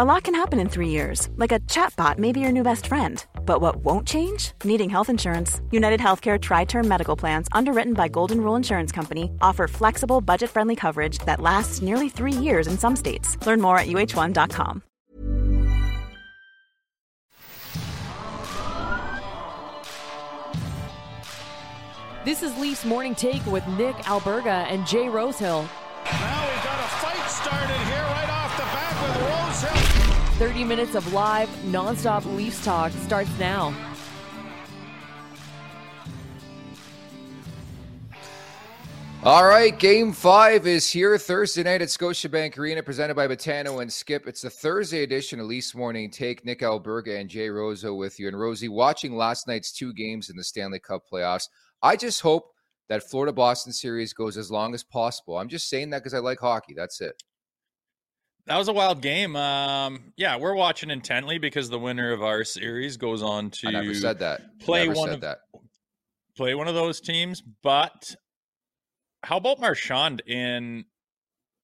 A lot can happen in three years, like a chatbot may be your new best friend. But what won't change? Needing health insurance. United Healthcare Tri Term Medical Plans, underwritten by Golden Rule Insurance Company, offer flexible, budget friendly coverage that lasts nearly three years in some states. Learn more at uh1.com. This is Leafs Morning Take with Nick Alberga and Jay Rosehill. Now we've got a fight started 30 minutes of live, nonstop Leafs talk starts now. All right, game five is here Thursday night at Scotiabank Arena, presented by Betano and Skip. It's the Thursday edition of Leafs Morning Take. Nick Alberga and Jay Rosa with you. And Rosie, watching last night's two games in the Stanley Cup playoffs, I just hope that Florida Boston series goes as long as possible. I'm just saying that because I like hockey. That's it. That was a wild game. Um, yeah, we're watching intently because the winner of our series goes on to I never said that. play never one said of that. play one of those teams. But how about Marchand in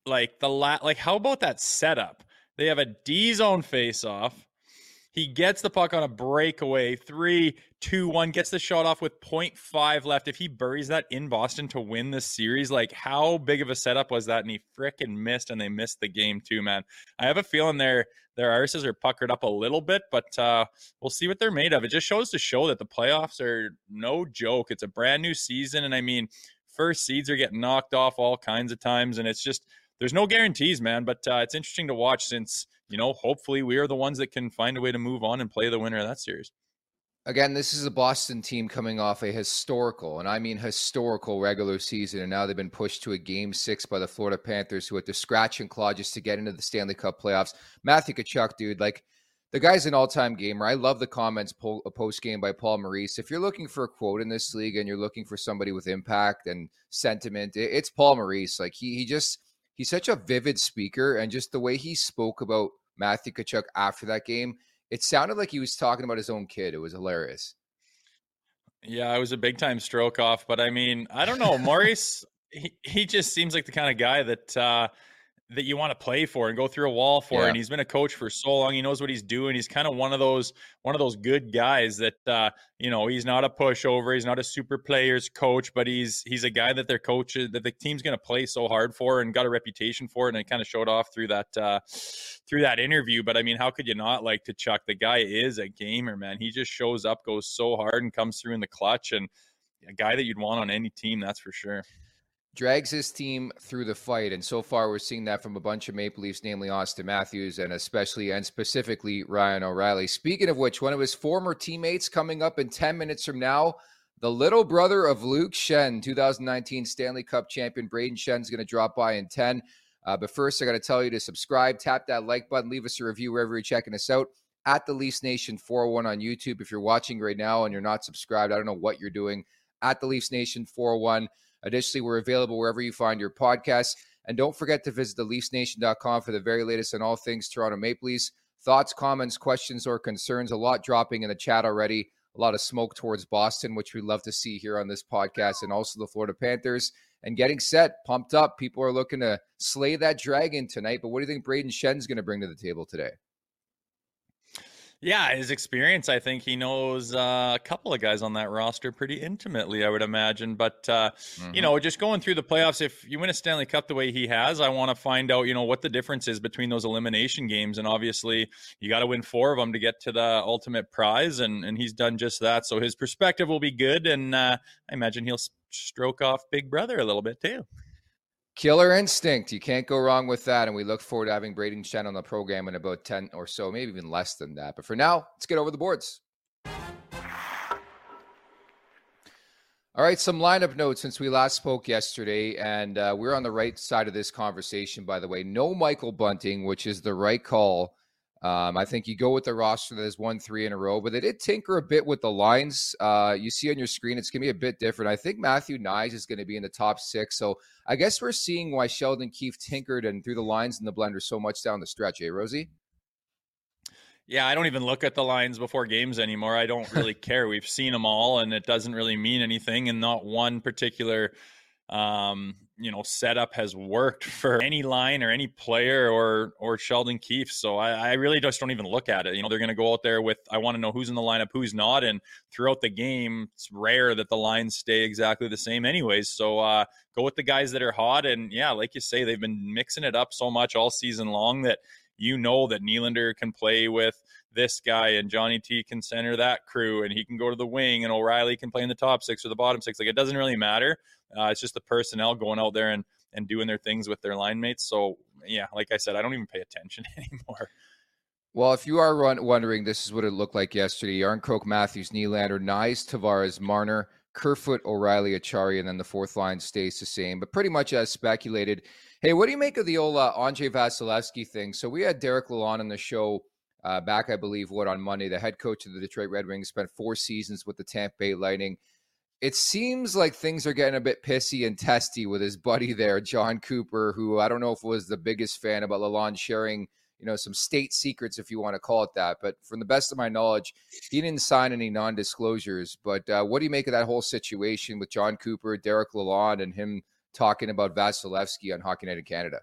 like the la- like how about that setup? They have a D zone face off. He gets the puck on a breakaway, three, two, one, gets the shot off with 0.5 left. If he buries that in Boston to win this series, like how big of a setup was that? And he fricking missed, and they missed the game too, man. I have a feeling their their arses are puckered up a little bit, but uh, we'll see what they're made of. It just shows to show that the playoffs are no joke. It's a brand new season, and I mean, first seeds are getting knocked off all kinds of times, and it's just there's no guarantees, man. But uh, it's interesting to watch since you know hopefully we are the ones that can find a way to move on and play the winner of that series. Again, this is a Boston team coming off a historical, and I mean historical regular season, and now they've been pushed to a game six by the Florida Panthers, who had to scratch and claw just to get into the Stanley Cup playoffs. Matthew Tkachuk, dude, like the guy's an all-time gamer. I love the comments po- uh, post game by Paul Maurice. If you're looking for a quote in this league and you're looking for somebody with impact and sentiment, it, it's Paul Maurice. Like he he just he's such a vivid speaker, and just the way he spoke about Matthew Tkachuk after that game it sounded like he was talking about his own kid. It was hilarious. Yeah, it was a big time stroke off, but I mean, I don't know, Maurice. he he just seems like the kind of guy that uh, that you want to play for and go through a wall for. Yeah. And he's been a coach for so long; he knows what he's doing. He's kind of one of those one of those good guys that uh, you know he's not a pushover. He's not a super players coach, but he's he's a guy that their coach that the team's going to play so hard for and got a reputation for it. And it kind of showed off through that uh, through that interview. But I mean, how could you not like Tkachuk? The guy is a gamer, man. He just shows up, goes so hard, and comes through in the clutch. And a guy that you'd want on any team, that's for sure. Drags his team through the fight, and so far we're seeing that from a bunch of Maple Leafs, namely Auston Matthews and especially and specifically Ryan O'Reilly. Speaking of which, one of his former teammates coming up in 10 minutes from now, the little brother of Luke Schenn, 2019 Stanley Cup champion Brayden Schenn's going to drop by in 10. Uh, but first, I got to tell you to subscribe, tap that like button, leave us a review wherever you're checking us out at the Leafs Nation 401 on YouTube. If you're watching right now and you're not subscribed, I don't know what you're doing at the Leafs Nation 401. Additionally, we're available wherever you find your podcasts. And don't forget to visit theleafsnation.com for the very latest on all things Toronto Maple Leafs. Thoughts, comments, questions, or concerns? A lot dropping in the chat already. A lot of smoke towards Boston, which we love to see here on this podcast, and also the Florida Panthers. And getting set, pumped up. People are looking to slay that dragon tonight. But what do you think Brayden Schenn's going to bring to the table today? Yeah, his experience. I think he knows uh, a couple of guys on that roster pretty intimately. I would imagine, but uh, mm-hmm. you know, just going through the playoffs. If you win a Stanley Cup the way he has, I want to find out, you know, what the difference is between those elimination games. And obviously, you got to win four of them to get to the ultimate prize, and and he's done just that. So his perspective will be good, and uh, I imagine he'll stroke off Big Brother a little bit too. Killer instinct. You can't go wrong with that. And we look forward to having Brayden Schenn on the program in about 10 or so, maybe even less than that. But for now, let's get over the boards. All right, some lineup notes since we last spoke yesterday. And uh, we're on the right side of this conversation, by the way. No Michael Bunting, which is the right call um, I think you go with the roster that has won three in a row, but they did tinker a bit with the lines. Uh, you see on your screen, it's going to be a bit different. I think Matthew Knies is going to be in the top six. So I guess we're seeing why Sheldon Keefe tinkered and threw the lines in the blender so much down the stretch, eh, Rosie? Yeah, I don't even look at the lines before games anymore. I don't really care. We've seen them all, and it doesn't really mean anything. And not one particular um, you know setup has worked for any line or any player or or Sheldon Keefe. So I, I really just don't even look at it. You know, they're going to go out there with I want to know who's in the lineup, who's not, and throughout the game, it's rare that the lines stay exactly the same, anyways. So uh, go with the guys that are hot, and yeah, like you say, they've been mixing it up so much all season long that you know that Nylander can play with this guy and Johnny T can center that crew and he can go to the wing and O'Reilly can play in the top six or the bottom six. Like it doesn't really matter. Uh, it's just the personnel going out there and, and doing their things with their line mates. So yeah, like I said, I don't even pay attention anymore. Well, if you are wondering, this is what it looked like yesterday. Jarnkrok, Matthews, Nylander, Knies, Tavares, Marner, Kerfoot, O'Reilly, Acciari, and then the fourth line stays the same. But pretty much as speculated. Hey, what do you make of the old uh, Andrei Vasilevskiy thing? So we had Derek Lalonde on the show uh, back, I believe, what on Monday. The head coach of the Detroit Red Wings spent four seasons with the Tampa Bay Lightning. It seems like things are getting a bit pissy and testy with his buddy there, John Cooper, who I don't know if was the biggest fan about Lalonde sharing, you know, some state secrets, if you want to call it that. But from the best of my knowledge, he didn't sign any non-disclosures. But uh, what do you make of that whole situation with John Cooper, Derek Lalonde, and him talking about Vasilevskiy on Hockey Night in Canada?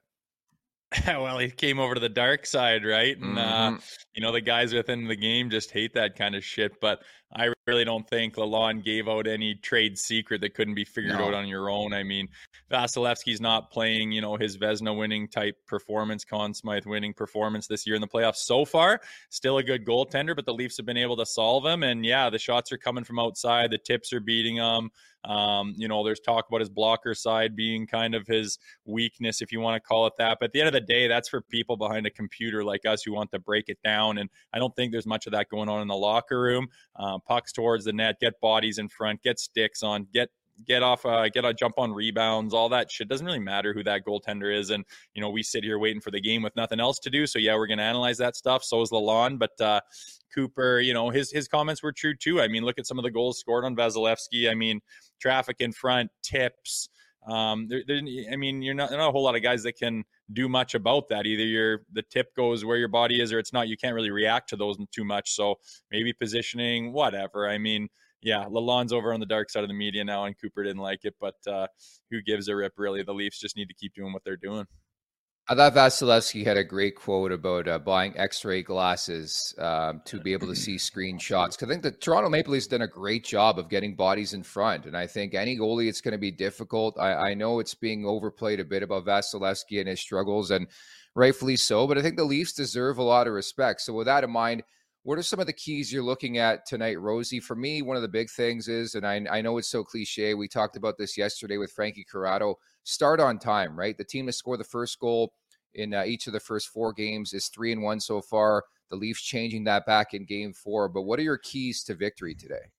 well, he came over to the dark side, right? And uh, mm-hmm. uh, you know the guys within the game just hate that kind of shit. But I really don't think Lalonde gave out any trade secret that couldn't be figured no. out on your own. I mean, Vasilevskiy's not playing, you know, his Vezina winning type performance, Conn Smythe winning performance this year in the playoffs so far. Still a good goaltender, but the Leafs have been able to solve him. And yeah, the shots are coming from outside. The tips are beating them. Um, you know, there's talk about his blocker side being kind of his weakness, if you want to call it that. But at the end of the day, that's for people behind a computer like us who want to break it down. And I don't think there's much of that going on in the locker room. Um, pucks towards the net, get bodies in front, get sticks on, get get off, uh, get a jump on rebounds, all that shit. Doesn't really matter who that goaltender is. And, you know, we sit here waiting for the game with nothing else to do. So, yeah, we're going to analyze that stuff. So is Lalonde. But uh, Cooper, you know, his his comments were true too. I mean, look at some of the goals scored on Vasilevskiy. I mean, traffic in front, tips. Um, there, I mean, you're not, not a whole lot of guys that can do much about that. Either your the tip goes where your body is, or it's not. You can't really react to those too much. So maybe positioning, whatever. I mean, yeah, Lalonde's over on the dark side of the media now, and Cooper didn't like it, but uh, who gives a rip? Really, the Leafs just need to keep doing what they're doing. I thought Vasilevskiy had a great quote about uh, buying X-ray glasses um, to be able to see screenshots. Because I think the Toronto Maple Leafs done a great job of getting bodies in front, and I think any goalie it's going to be difficult. I, I, know it's being overplayed a bit about Vasilevskiy and his struggles, and rightfully so. But I think the Leafs deserve a lot of respect. So with that in mind, what are some of the keys you're looking at tonight, Rosie? For me, one of the big things is, and I, I know it's so cliche. We talked about this yesterday with Frankie Corrado. Start on time, right? The team to score the first goal in uh, each of the first four games is three and one so far. The Leafs changing that back in game four. But what are your keys to victory today?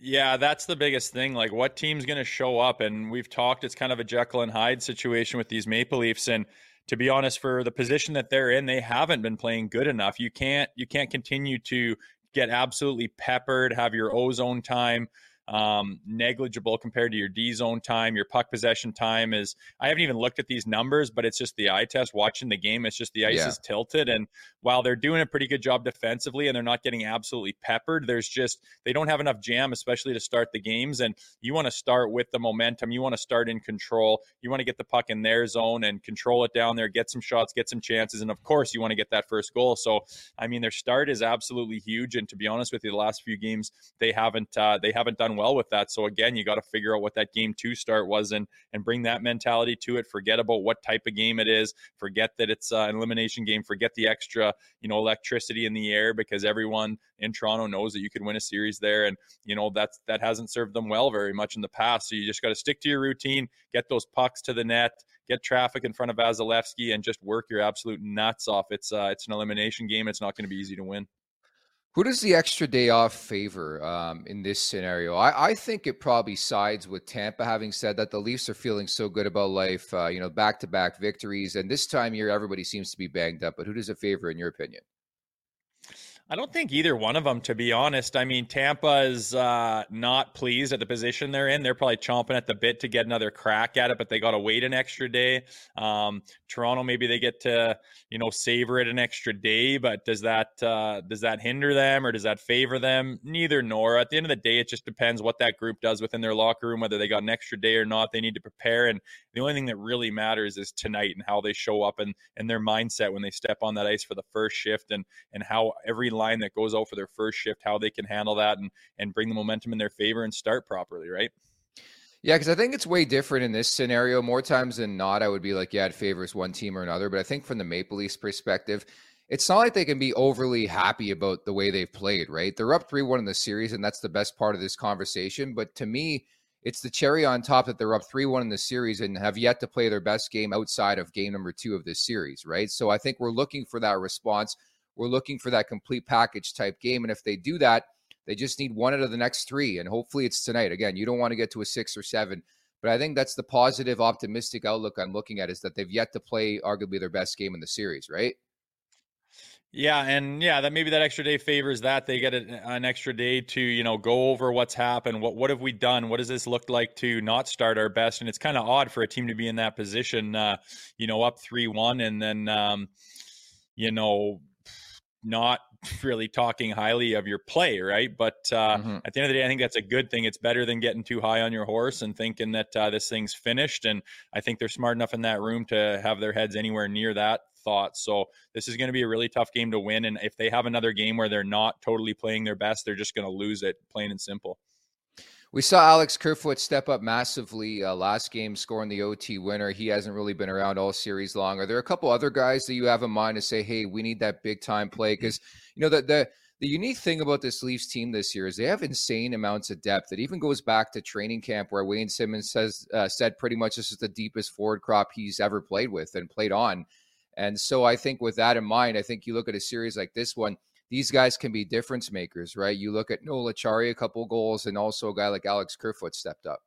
Yeah, that's the biggest thing. Like, what team's going to show up? And we've talked, it's kind of a Jekyll and Hyde situation with these Maple Leafs. And to be honest, for the position that they're in, they haven't been playing good enough. You can't you can't continue to get absolutely peppered, have your ozone time, um, negligible compared to your D zone time. Your puck possession time is, I haven't even looked at these numbers, but it's just the eye test watching the game. It's just the ice yeah. is tilted. And while they're doing a pretty good job defensively and they're not getting absolutely peppered, there's just, they don't have enough jam, especially to start the games. And you want to start with the momentum. You want to start in control. You want to get the puck in their zone and control it down there, get some shots, get some chances. And of course, you want to get that first goal. So, I mean, their start is absolutely huge. And to be honest with you, the last few games, they haven't, uh, they haven't done well with that. So again, you got to figure out what that game two start was and and bring that mentality to it. Forget about what type of game it is. Forget that it's uh, an elimination game. Forget the extra you know electricity in the air because everyone in Toronto knows that you could win a series there, and you know that's that hasn't served them well very much in the past. So you just got to stick to your routine, get those pucks to the net, get traffic in front of Vasilevskiy, and just work your absolute nuts off. It's uh, it's an elimination game. It's not going to be easy to win. Who does the extra day off favor um, in this scenario? I, I, think it probably sides with Tampa. Having said that, the Leafs are feeling so good about life, uh, you know, back to back victories, and this time year everybody seems to be banged up. But who does it favor in your opinion? I don't think either one of them, to be honest. I mean, Tampa is uh, not pleased at the position they're in. They're probably chomping at the bit to get another crack at it, but they got to wait an extra day. Um, Toronto, maybe they get to, you know, savor it an extra day, but does that uh, does that hinder them or does that favor them? Neither nor. At the end of the day, it just depends what that group does within their locker room, whether they got an extra day or not. They need to prepare, and the only thing that really matters is tonight and how they show up and and their mindset when they step on that ice for the first shift, and and how every line that goes out for their first shift, how they can handle that and and bring the momentum in their favor and start properly, right? Yeah, because I think it's way different in this scenario. More times than not, I would be like, yeah, it favors one team or another. But I think from the Maple Leafs perspective, it's not like they can be overly happy about the way they've played, right? They're up 3 1 in the series, and that's the best part of this conversation. But to me, it's the cherry on top that they're up 3 1 in the series and have yet to play their best game outside of game number two of this series, right? So I think we're looking for that response. We're looking for that complete package type game. And if they do that, they just need one out of the next three. And hopefully it's tonight. Again, you don't want to get to a six or seven. But I think that's the positive, optimistic outlook I'm looking at is that they've yet to play arguably their best game in the series, right? Yeah, and yeah, that maybe that extra day favors that they get a, an extra day to you know go over what's happened. What what have we done? What does this look like to not start our best? And it's kind of odd for a team to be in that position, uh, you know, up three one, and then um, you know not really talking highly of your play, right? But uh, mm-hmm. at the end of the day, I think that's a good thing. It's better than getting too high on your horse and thinking that uh, this thing's finished. And I think they're smart enough in that room to have their heads anywhere near that thought. So this is going to be a really tough game to win. And if they have another game where they're not totally playing their best, they're just going to lose it, plain and simple. We saw Alex Kerfoot step up massively uh, last game, scoring the OT winner. He hasn't really been around all series long. Are there a couple other guys that you have in mind to say, "Hey, we need that big time play"? Because you know the the the unique thing about this Leafs team this year is they have insane amounts of depth. It even goes back to training camp where Wayne Simmonds says uh, said pretty much this is the deepest forward crop he's ever played with and played on. And so I think with that in mind, I think you look at a series like this one these guys can be difference makers, right? You look at oh, Noel Acciari, a couple goals, and also a guy like Alex Kerfoot stepped up.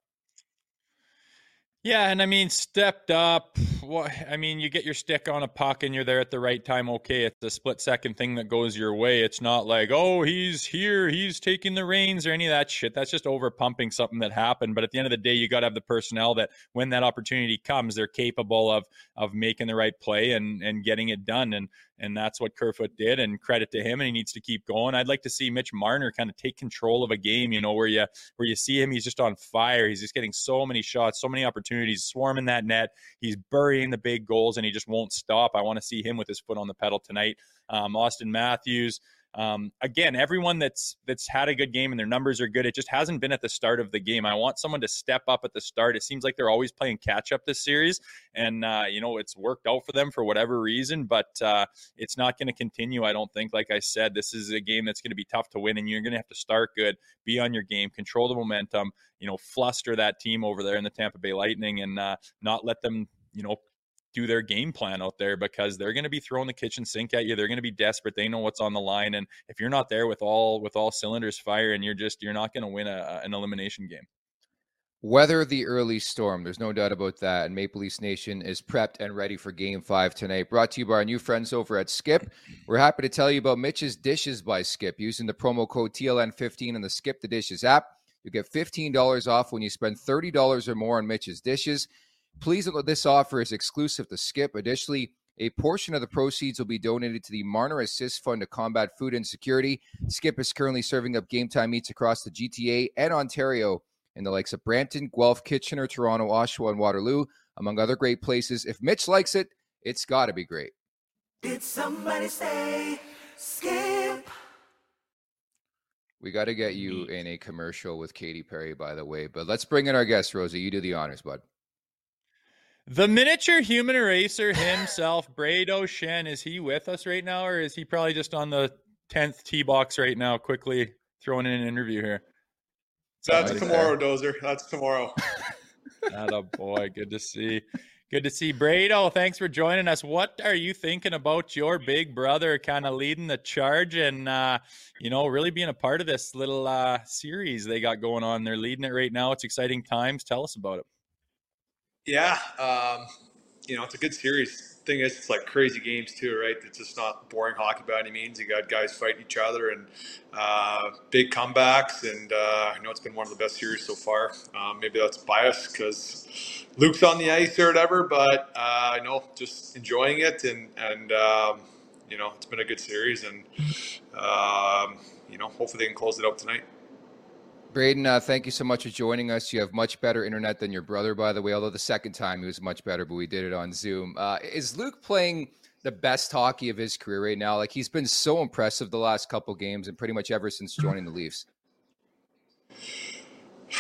Yeah, and I mean, stepped up. Well, I mean, you get your stick on a puck and you're there at the right time. Okay, it's a split second thing that goes your way. It's not like, oh, he's here, he's taking the reins or any of that shit. That's just over pumping something that happened. But at the end of the day, you got to have the personnel that when that opportunity comes, they're capable of of making the right play and and getting it done. And and that's what Kerfoot did. And credit to him, and he needs to keep going. I'd like to see Mitch Marner kind of take control of a game, you know, where you where you see him, he's just on fire. He's just getting so many shots, so many opportunities, swarming that net. He's burying the big goals, and he just won't stop. I want to see him with his foot on the pedal tonight. Um, Auston Matthews. Um, again, everyone that's that's had a good game and their numbers are good, it just hasn't been at the start of the game. I want someone to step up at the start. It seems like they're always playing catch up this series, and uh, you know it's worked out for them for whatever reason, but uh, it's not going to continue. I don't think. Like I said, this is a game that's going to be tough to win, and you're going to have to start good, be on your game, control the momentum, you know, fluster that team over there in the Tampa Bay Lightning, and uh, not let them you know do their game plan out there because they're going to be throwing the kitchen sink at you. They're going to be desperate. They know what's on the line, and if you're not there with all with all cylinders firing, you're just you're not going to win a, an elimination game. Weather the early storm. There's no doubt about that. And Maple Leafs Nation is prepped and ready for game five tonight. Brought to you by our new friends over at Skip. We're happy to tell you about Mitch's Dishes by Skip. Using the promo code TLN15 in the Skip the Dishes app, You get $15 off when you spend $30 or more on Mitch's dishes. Please note this offer is exclusive to Skip. Additionally, a portion of the proceeds will be donated to the Marner Assist Fund to combat food insecurity. Skip is currently serving up game time meets across the GTA and Ontario in the likes of Brampton, Guelph, Kitchener, Toronto, Oshawa, and Waterloo, among other great places. If Mitch likes it, it's got to be great. Did somebody say skip? We got to get you in a commercial with Katy Perry, by the way. But let's bring in our guest, Rosie. You do the honors, bud. The miniature human eraser himself, Braid O'Shen, is he with us right now, or is he probably just on the tenth tee box right now, quickly throwing in an interview here? That's tomorrow, Dozer. That's tomorrow. a boy. Good to see. Good to see Brado. Thanks for joining us. What are you thinking about your big brother kind of leading the charge and, uh, you know, really being a part of this little uh, series they got going on? They're leading it right now. It's exciting times. Tell us about it. Yeah. Um, you know, it's a good series. Thing is, it's like crazy games too, right? It's just not boring hockey by any means. You got guys fighting each other and uh, big comebacks, and uh, I know it's been one of the best series so far. Um, maybe that's bias because Luke's on the ice or whatever, but uh, I know just enjoying it, and and um, you know it's been a good series, and um, you know hopefully they can close it out tonight. Brayden, uh, thank you so much for joining us. You have much better internet than your brother, by the way. Although the second time he was much better, but we did it on Zoom. Uh, is Luke playing the best hockey of his career right now? Like he's been so impressive the last couple games, and pretty much ever since joining the Leafs.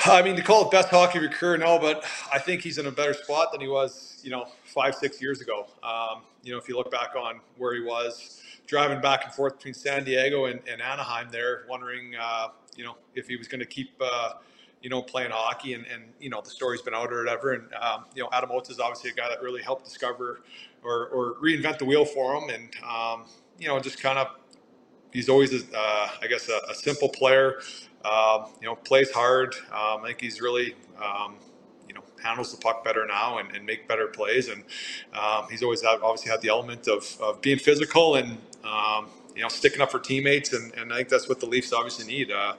I mean, to call it best hockey of your career, no, but I think he's in a better spot than he was, you know, five, six years ago. Um, you know, if you look back on where he was driving back and forth between San Diego and, and Anaheim there, wondering, uh, you know, if he was going to keep, uh, you know, playing hockey and, and, you know, the story's been out or whatever. And, um, you know, Adam Oates is obviously a guy that really helped discover or, or reinvent the wheel for him. And, um, you know, just kind of, he's always, uh, I guess, a, a simple player, uh, you know, plays hard. Um, I think he's really, um, you know, handles the puck better now and, and make better plays. And um, he's always obviously had the element of, of being physical and, you know, sticking up for teammates, and, and I think that's what the Leafs obviously need. Uh,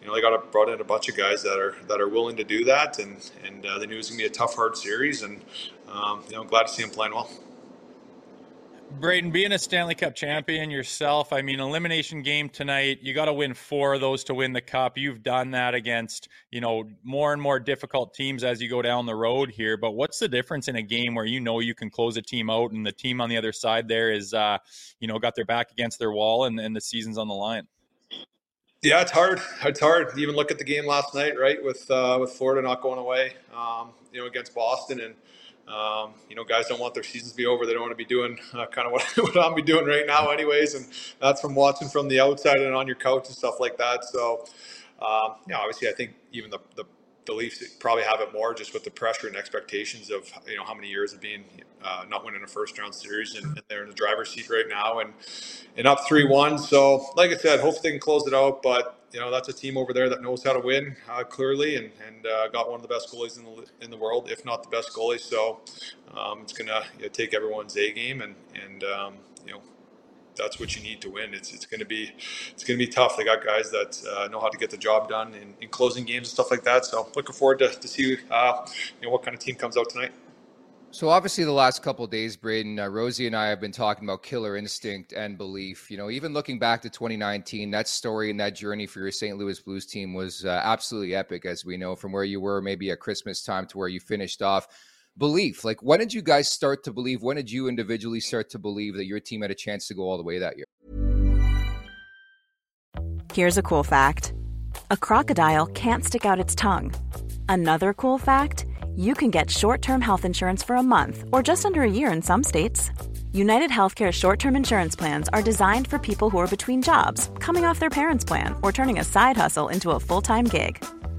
you know, they got a, brought in a bunch of guys that are that are willing to do that, and and uh, they knew it was to be a tough, hard series, and um, you know, glad to see them playing well. Brayden, being a Stanley Cup champion yourself, I mean, elimination game tonight, you got to win four of those to win the cup. You've done that against, you know, more and more difficult teams as you go down the road here. But what's the difference in a game where you know you can close a team out and the team on the other side there is, uh, you know, got their back against their wall and, and the season's on the line? Yeah, it's hard. It's hard. Even look at the game last night, right? With uh, with Florida not going away, um, you know, against Boston, and um, you know, guys don't want their seasons to be over. They don't want to be doing uh, kind of what, what I'm be doing right now, anyways. And that's from watching from the outside and on your couch and stuff like that. So, um, yeah, obviously, I think even the, the the Leafs probably have it more just with the pressure and expectations of you know how many years of being uh, not winning a first round series and, and, they're in the driver's seat right now and and up three one. So like I said, hopefully they can close it out. But you know that's a team over there that knows how to win uh, clearly, and and uh, got one of the best goalies in the in the world, if not the best goalie. So um, it's gonna you know, take everyone's A game, and and um, you know that's what you need to win. It's it's gonna be it's gonna be tough. They got guys that uh, know how to get the job done in, in, closing games and stuff like that. So looking forward to, to see uh, you know what kind of team comes out tonight. So obviously, the last couple days, Brayden, uh, Rosie, and I have been talking about killer instinct and belief. You know, even looking back to 2019, that story and that journey for your St. Louis Blues team was uh, absolutely epic, as we know from where you were maybe at Christmas time to where you finished off. Belief, like when did you guys start to believe? When did you individually start to believe that your team had a chance to go all the way that year? Here's a cool fact: a crocodile can't stick out its tongue. Another cool fact you can get short term health insurance for a month or just under a year in some states. United Healthcare short term insurance plans are designed for people who are between jobs, coming off their parents' plan, or turning a side hustle into a full time gig.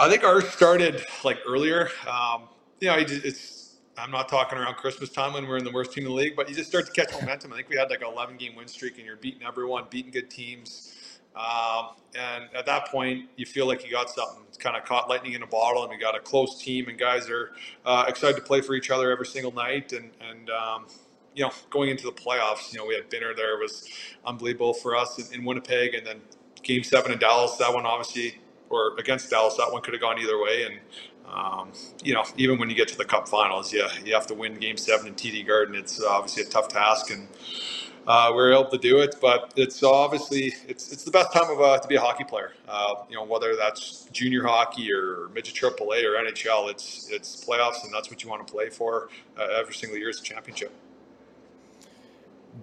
I think ours started like earlier. Um, you know, it's I'm not talking around Christmas time when we're in the worst team in the league, but you just start to catch momentum. I think we had like an 11 game win streak, and you're beating everyone, beating good teams. Um, and at that point, you feel like you got something. It's kind of caught lightning in a bottle, and we got a close team, and guys are uh, excited to play for each other every single night. And and um, you know, going into the playoffs, you know, we had dinner there it was unbelievable for us in, in Winnipeg, and then Game Seven in Dallas. That one obviously, or against Dallas, that one could have gone either way. And um, you know, even when you get to the Cup Finals, yeah, you have to win Game Seven in TD Garden. It's obviously a tough task, and uh, we were able to do it. But it's obviously it's it's the best time of uh, to be a hockey player. Uh, you know, whether that's junior hockey or midget AAA or NHL, it's it's playoffs, and that's what you want to play for uh, every single year is a championship.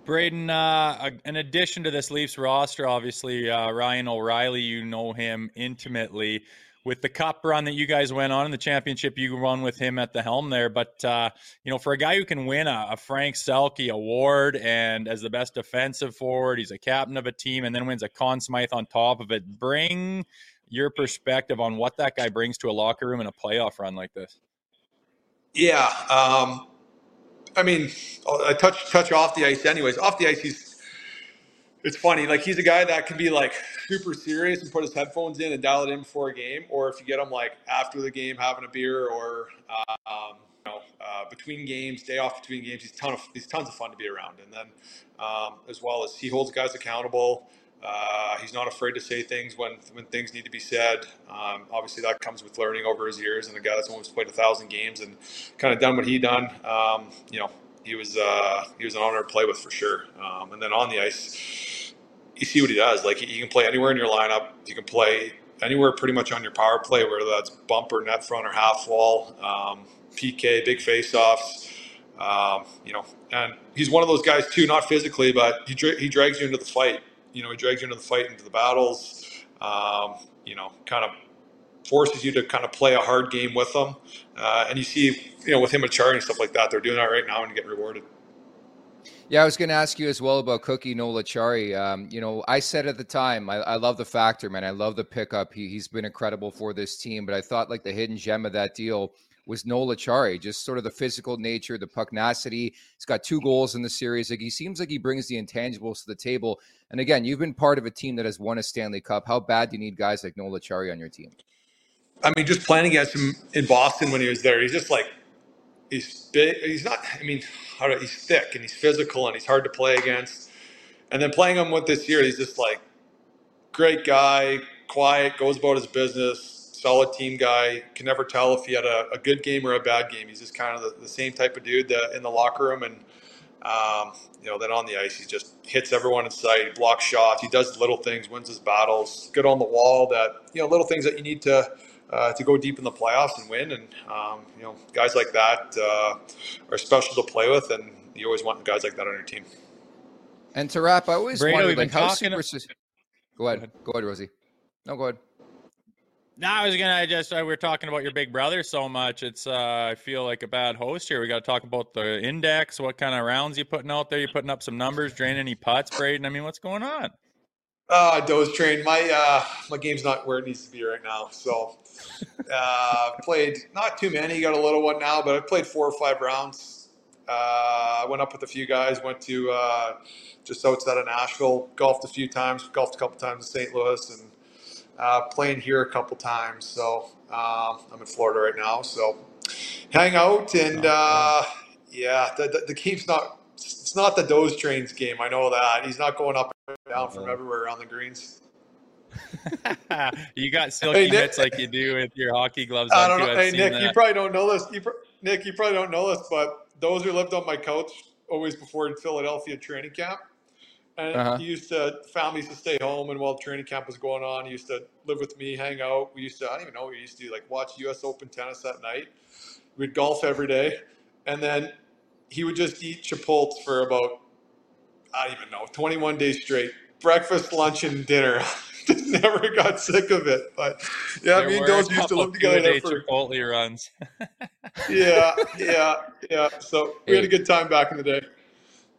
Brayden, uh, in addition to this Leafs roster, obviously uh, Ryan O'Reilly, you know him intimately with the cup run that you guys went on in the championship, you run with him at the helm there. But uh, you know, for a guy who can win a, a, Frank Selke award and as the best defensive forward, he's a captain of a team, and then wins a Conn Smythe on top of it. Bring your perspective on what that guy brings to a locker room in a playoff run like this. Yeah, um, I mean, I touch touch off the ice, anyways. Off the ice, he's it's funny. Like he's a guy that can be like super serious and put his headphones in and dial it in before a game, or if you get him like after the game having a beer, or um, you know uh, between games, day off between games, he's ton of he's tons of fun to be around. And then um, as well as he holds guys accountable. Uh, he's not afraid to say things when when things need to be said. Um, obviously, that comes with learning over his years. And a guy that's almost played a thousand games and kind of done what he done, um, you know, he was uh, he was an honor to play with for sure. Um, and then on the ice, you see what he does. Like he can play anywhere in your lineup. You can play anywhere pretty much on your power play, whether that's bumper, net front, or half wall, um, PK, big face-offs. Um, you know, and he's one of those guys too, not physically, but he dra- he drags you into the fight. You know, he drags you into the fight, into the battles. Um, you know, kind of forces you to kind of play a hard game with them. Uh, and you see, you know, with him and Charlie and stuff like that, they're doing that right now and getting rewarded. Yeah, I was going to ask you as well about Cookie Noel Acciari. Um, you know, I said at the time, I, I, love the factor, man. I love the pickup. He, he's been incredible for this team, but I thought like the hidden gem of that deal was Noel Acciari, just sort of the physical nature, the pugnacity. He's got two goals in the series. Like he seems like he brings the intangibles to the table. And again, you've been part of a team that has won a Stanley Cup. How bad do you need guys like Noel Acciari on your team? I mean, just playing against him in Boston when he was there, he's just like he's big. He's not. I mean, he's thick and he's physical and he's hard to play against. And then playing him with this year, he's just like great guy, quiet, goes about his business, solid team guy. Can never tell if he had a, a good game or a bad game. He's just kind of the, the same type of dude that, in the locker room and. Um, you know, then on the ice, he just hits everyone in sight, blocks shots. He does little things, wins his battles, good on the wall. That you know, little things that you need to uh, to go deep in the playoffs and win. And um, you know, guys like that uh, are special to play with, and you always want guys like that on your team. And to wrap, I always Brado, wondered like how super. Go ahead, go ahead, Rosie. No, go ahead. No, I was gonna just uh, we are talking about your big brother so much. It's uh, I feel like a bad host here. We got to talk about the index. What kind of rounds you putting out there? You putting up some numbers, draining any putts, Brayden? I mean, what's going on? Uh, Doze train. My uh, my game's not where it needs to be right now. So uh, played not too many. Got a little one now, but I played four or five rounds. Uh, went up with a few guys. Went to uh, just outside of Nashville. Golfed a few times. Golfed a couple times in St. Louis, and uh, playing here a couple times. So um, I'm in Florida right now. So hang out and uh, yeah, the, the, the game's not. It's not the Doze trains game. I know that he's not going up and down from everywhere on the greens. you got silky Hey, Nick- mitts like you do with your hockey gloves I don't know. Hey, Nick, that. you probably don't know this. You, pr- Nick, you probably don't know this, but those who lived on my couch always before in Philadelphia training camp. And Uh-huh. he used to, family used to stay home, and while training camp was going on, he used to live with me, hang out. We used to, I don't even know we used to like watch U.S. Open tennis at night. We'd golf every day. And then he would just eat Chipotle for about, I don't even know, 21 days straight. Breakfast, lunch, and dinner. just never got sick of it. But yeah, There me and were used to live together there for Chipotle runs. yeah, yeah, yeah. So we had a good time back in the day.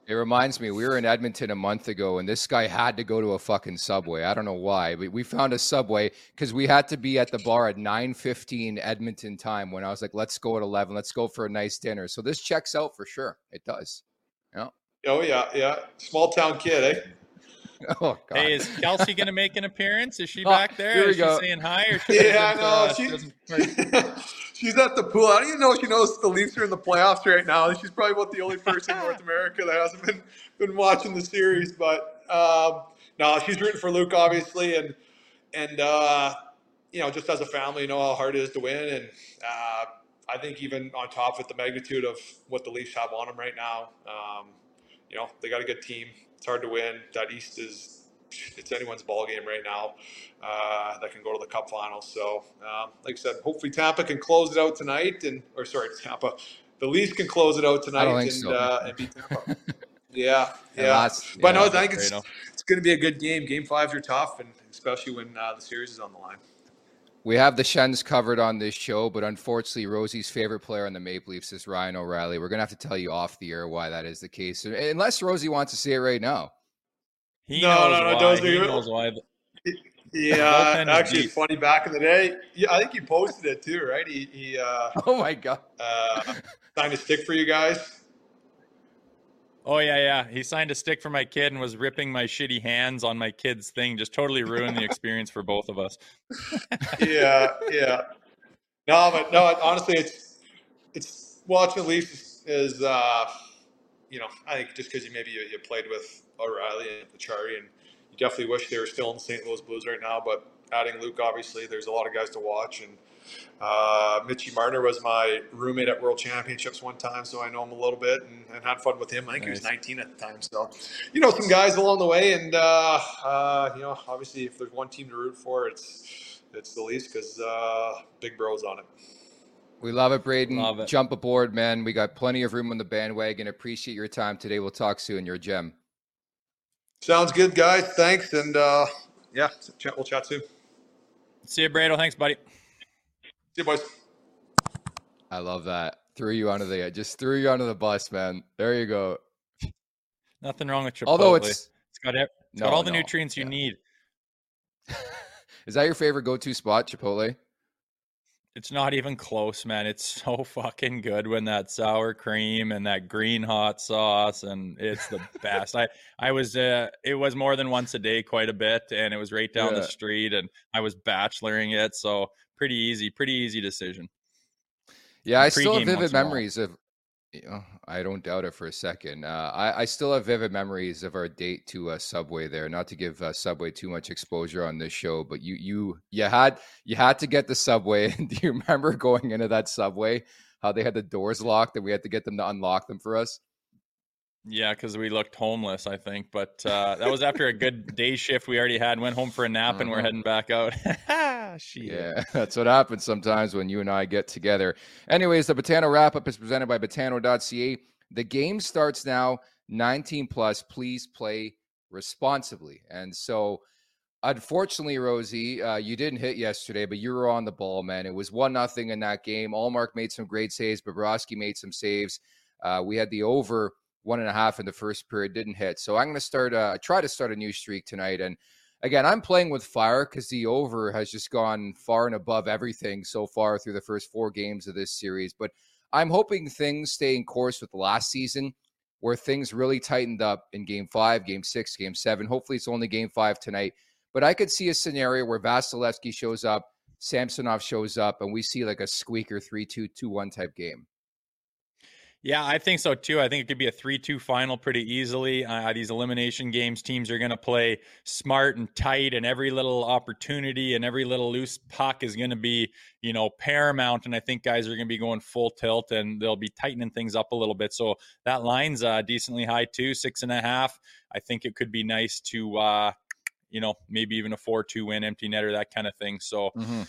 It reminds me, we were in Edmonton a month ago, and this guy had to go to a fucking subway. I don't know why, but we found a subway because we had to be at the bar at nine fifteen Edmonton time. When I was like, "Let's go at 11. Let's go for a nice dinner." So this checks out for sure. It does. Yeah. Oh yeah, yeah. Small town kid, eh? Oh God. Hey, is Kelsey going to make an appearance? Is she Oh, back there? here we Is she saying hi? Or she Yeah, I know. uh, She- She's at the pool. I don't even know if she knows the Leafs are in the playoffs right now. She's probably about the only person in North America that hasn't been been watching the series. But um, no, she's rooting for Luke, obviously, and and uh, you know, just as a family, you know how hard it is to win, and uh, I think even on top of it, the magnitude of what the Leafs have on them right now, um, you know, they got a good team. It's hard to win. That East is it's anyone's ball game right now uh, that can go to the Cup Finals. So, um, like I said, hopefully Tampa can close it out tonight, and or sorry, Tampa, the Leafs can close it out tonight and so. uh, and beat Tampa. yeah, yeah. but no, yeah, I think it's it's going to be a good game. Game fives are tough, and especially when uh, the series is on the line. We have the Shens covered on this show, but unfortunately, Rosie's favorite player on the Maple Leafs is Ryan O'Reilly. We're gonna have to tell you off the air why that is the case, unless Rosie wants to say it right now. He No, knows no, no, why. don't He do it. knows why. Yeah, bullpen actually, it's funny. Back in the day, yeah, I think he posted it too, right? He, he uh, Oh my god! uh, signed a stick for you guys. Oh yeah, yeah. He signed a stick for my kid and was ripping my shitty hands on my kid's thing. Just totally ruined the experience for both of us. yeah, yeah. No, but no. Honestly, it's it's watching Leafs is uh, you know I think just because you maybe you, you played with O'Reilly and Acciari, and you definitely wish they were still in St. Louis Blues right now. But adding Luke, obviously, there's a lot of guys to watch, and uh, Mitchie Marner was my roommate at World Championships one time, so I know him a little bit and, and had fun with him. I think he was 19 at the time, so you know some guys along the way, and uh, uh, you know obviously if there's one team to root for, it's it's the Leafs because uh, Big Bro's on it. We love it, Brayden. Love it. Jump aboard, man. We got plenty of room on the bandwagon. Appreciate your time today. We'll talk soon. You're a gem. Sounds good, guys. Thanks, and uh, yeah, we'll chat soon. See you, Brado. Thanks, buddy. See you, boys. I love that. Threw you onto the just threw you onto the bus, man. There you go. Nothing wrong with Chipotle. Although it's it's got ev- it's got all the no, nutrients you yeah. need. Is that your favorite go-to spot, Chipotle? It's not even close, man. It's so fucking good when that sour cream and that green hot sauce and it's the best. I I was uh it was more than once a day quite a bit and it was right down Yeah. the street and I was bacheloring it, so pretty easy, pretty easy decision. Yeah, I still have vivid in a while. memories of. You know, I don't doubt it for a second. Uh, I, I still have vivid memories of our date to uh, Subway there. Not to give uh, Subway too much exposure on this show, but you you you had you had to get the Subway. Do you remember going into that Subway? How they had the doors locked and we had to get them to unlock them for us. Yeah, because we looked homeless, I think. But uh, that was after a good day shift we already had. Went home for a nap, and we're Uh-huh. heading back out. Yeah, that's what happens sometimes when you and I get together. Anyways, the Betano wrap up is presented by Betano.ca. The game starts now, 19 plus. Please play responsibly. And so, unfortunately, Rosie, uh, you didn't hit yesterday, but you were on the ball, man. It was one nothing in that game. Ullmark made some great saves. Bobrovsky made some saves. Uh, we had the over one and a half in the first period, didn't hit. So I'm going to start. Uh, try to start a new streak tonight, and again, I'm playing with fire because the over has just gone far and above everything so far through the first four games of this series. But I'm hoping things stay in course with last season, where things really tightened up in game five, game six, game seven. Hopefully, it's only game five tonight. But I could see a scenario where Vasilevskiy shows up, Samsonov shows up, and we see like a squeaker 3 2 2 1 type game. Yeah, I think so too. I think it could be a 3 2 final pretty easily. Uh, these elimination games, teams are going to play smart and tight, and every little opportunity and every little loose puck is going to be, you know, paramount. And I think guys are going to be going full tilt and they'll be tightening things up a little bit. So that line's uh, decently high too, six and a half. I think it could be nice to, uh, you know, maybe even a 4 2 win, empty netter, that kind of thing. So, mm-hmm.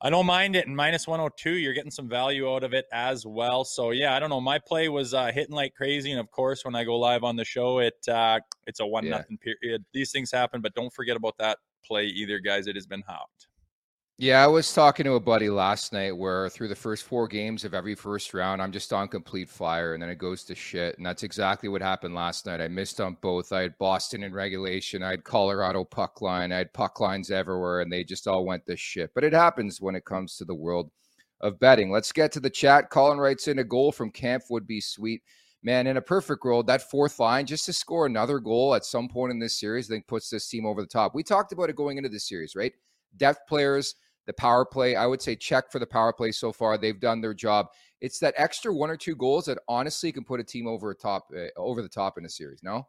I don't mind it. And minus 102, you're getting some value out of it as well. So yeah, I don't know. My play was uh, hitting like crazy, and of course, when I go live on the show, it uh, it's a one yeah. nothing period. These things happen, but don't forget about that play either, guys. It has been hot. Yeah, I was talking to a buddy last night where through the first four games of every first round, I'm just on complete fire and then it goes to shit. And that's exactly what happened last night. I missed on both. I had Boston in regulation, I had Colorado puck line, I had puck lines everywhere, and they just all went to shit. But it happens when it comes to the world of betting. Let's get to the chat. Colin writes in a goal from Kämpf would be sweet. Man, in a perfect world, that fourth line, just to score another goal at some point in this series, I think puts this team over the top. We talked about it going into the series, right? Depth players the power play, I would say check for the power play so far. They've done their job. It's that extra one or two goals that honestly can put a team over a top uh, over the top in a series. No.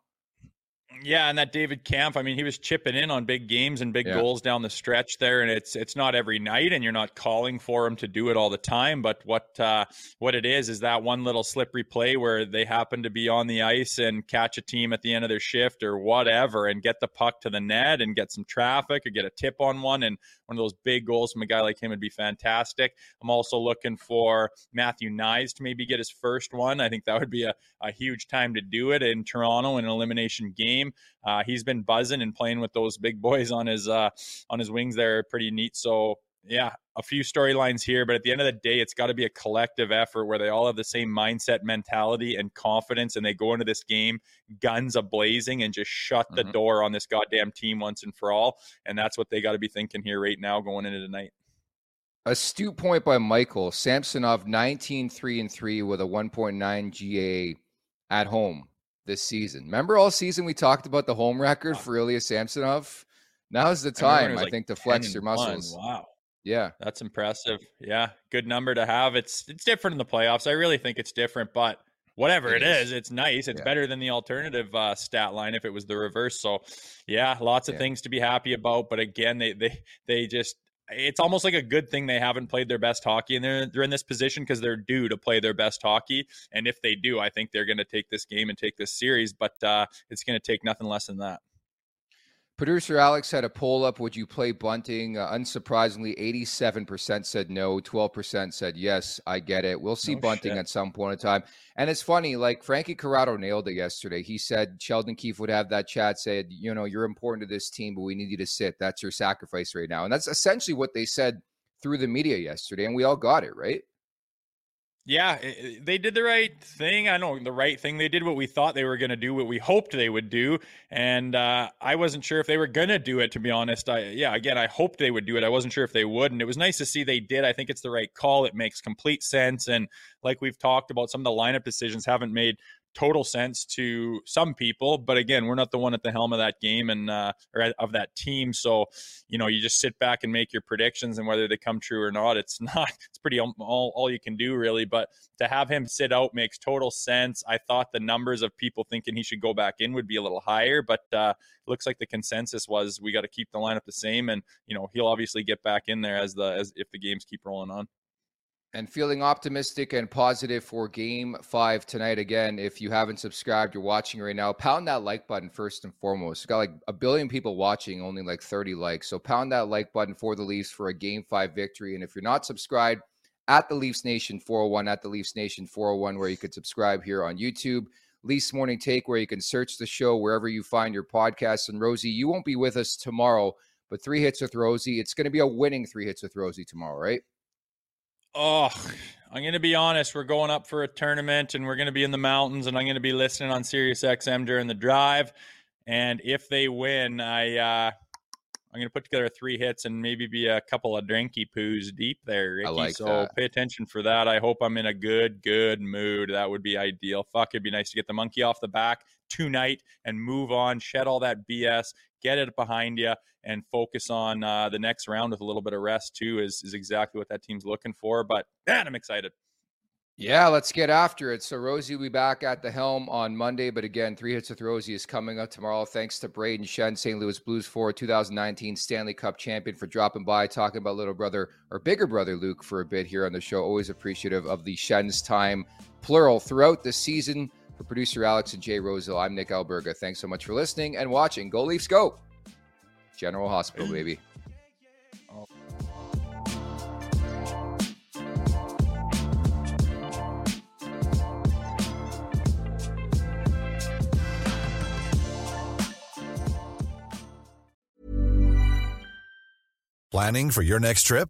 Yeah, and that David Kämpf, I mean, he was chipping in on big games and big yeah. goals down the stretch there, and it's it's not every night, and you're not calling for him to do it all the time. But what uh, what it is is that one little slippery play where they happen to be on the ice and catch a team at the end of their shift or whatever, and get the puck to the net and get some traffic or get a tip on one, and one of those big goals from a guy like him would be fantastic. I'm also looking for Matthew Knies to maybe get his first one. I think that would be a, a huge time to do it in Toronto in an elimination game. Uh, he's been buzzing and playing with those big boys on his uh, on his wings there, pretty neat. So yeah, a few storylines here, but at the end of the day, it's got to be a collective effort where they all have the same mindset, mentality, and confidence, and they go into this game guns a blazing and just shut mm-hmm. the door on this goddamn team once and for all. And that's what they got to be thinking here right now going into tonight. Astute point by Michael Samsonov, 19 3 and 3 with a 1.9 GA at home this season. Remember all season we talked about the home record for Ilya Samsonov? Now's the time, I, I think, to flex your muscles. Wow. Yeah. That's impressive. Yeah. Good number to have. It's it's different in the playoffs. I really think it's different, but whatever it, it is. is. it's nice. It's yeah. better than the alternative uh, stat line if it was the reverse. So, yeah, lots of yeah. things to be happy about. But again, they they they just it's almost like a good thing they haven't played their best hockey and they're, they're in this position because they're due to play their best hockey. And if they do i think they're going to take this game and take this series but uh, it's going to take nothing less than that Producer Alex had a poll up. Would you play Bunting? Uh, unsurprisingly, 87% said no. 12% said yes. I get it. We'll see no bunting shit. at some point in time. And it's funny, like Frankie Corrado nailed it yesterday. He said Sheldon Keefe would have that chat, said, you know, you're important to this team, but we need you to sit. That's your sacrifice right now. And that's essentially what they said through the media yesterday. And we all got it, right? Yeah, they did the right thing. I know the right thing. They did what we thought they were going to do, what we hoped they would do, and uh, I wasn't sure if they were going to do it. To be honest, I yeah, again, I hoped they would do it. I wasn't sure if they would, and it was nice to see they did. I think it's the right call. It makes complete sense, and like we've talked about, some of the lineup decisions haven't made total sense to some people. But again, we're not the one at the helm of that game and uh, or of that team. So, you know, you just sit back and make your predictions, and whether they come true or not, it's not. It's pretty all all you can do really. But to have him sit out makes total sense. I thought the numbers of people thinking he should go back in would be a little higher, but uh, looks like the consensus was we got to keep the lineup the same, and you know he'll obviously get back in there as the as if the games keep rolling on and feeling optimistic and positive for game five tonight. Again, if you haven't subscribed, you're watching right now, pound that like button first and foremost. We've got like a billion people watching, only like 30 likes. So pound that like button for the Leafs for a game five victory. And if you're not subscribed, at the Leafs Nation 401, at the Leafs Nation 401, where you could subscribe here on YouTube. Leafs Morning Take, where you can search the show wherever you find your podcasts. And Rosie, you won't be with us tomorrow, but three hits with Rosie. It's going to be a winning three hits with Rosie tomorrow, right? Oh, I'm going to be honest. We're going up for a tournament and we're going to be in the mountains and I'm going to be listening on Sirius XM during the drive. And if they win, I, uh, I'm going to put together three hits and maybe be a couple of drinky poos deep there, Ricky. Like so that. pay attention for that. I hope I'm in a good, good mood. That would be ideal. Fuck, it'd be nice to get the monkey off the back tonight and move on, shed all that BS, get it behind you, and focus on uh, the next round with a little bit of rest too. Is is exactly what that team's looking for. But man, I'm excited. Yeah, let's get after it. So Rosie will be back at the helm on Monday, but again, three hits with Rosie is coming up tomorrow. Thanks to Brayden Schenn, St. Louis Blues for 2019 Stanley Cup champion, for dropping by, talking about little brother or bigger brother Luke for a bit here on the show. Always appreciative of the Schenn's time, plural, throughout the season. For producer Alex and Jay Rosehill, I'm Nick Alberga. Thanks so much for listening and watching. Go Leafs, go! General Hospital, baby. Planning for your next trip?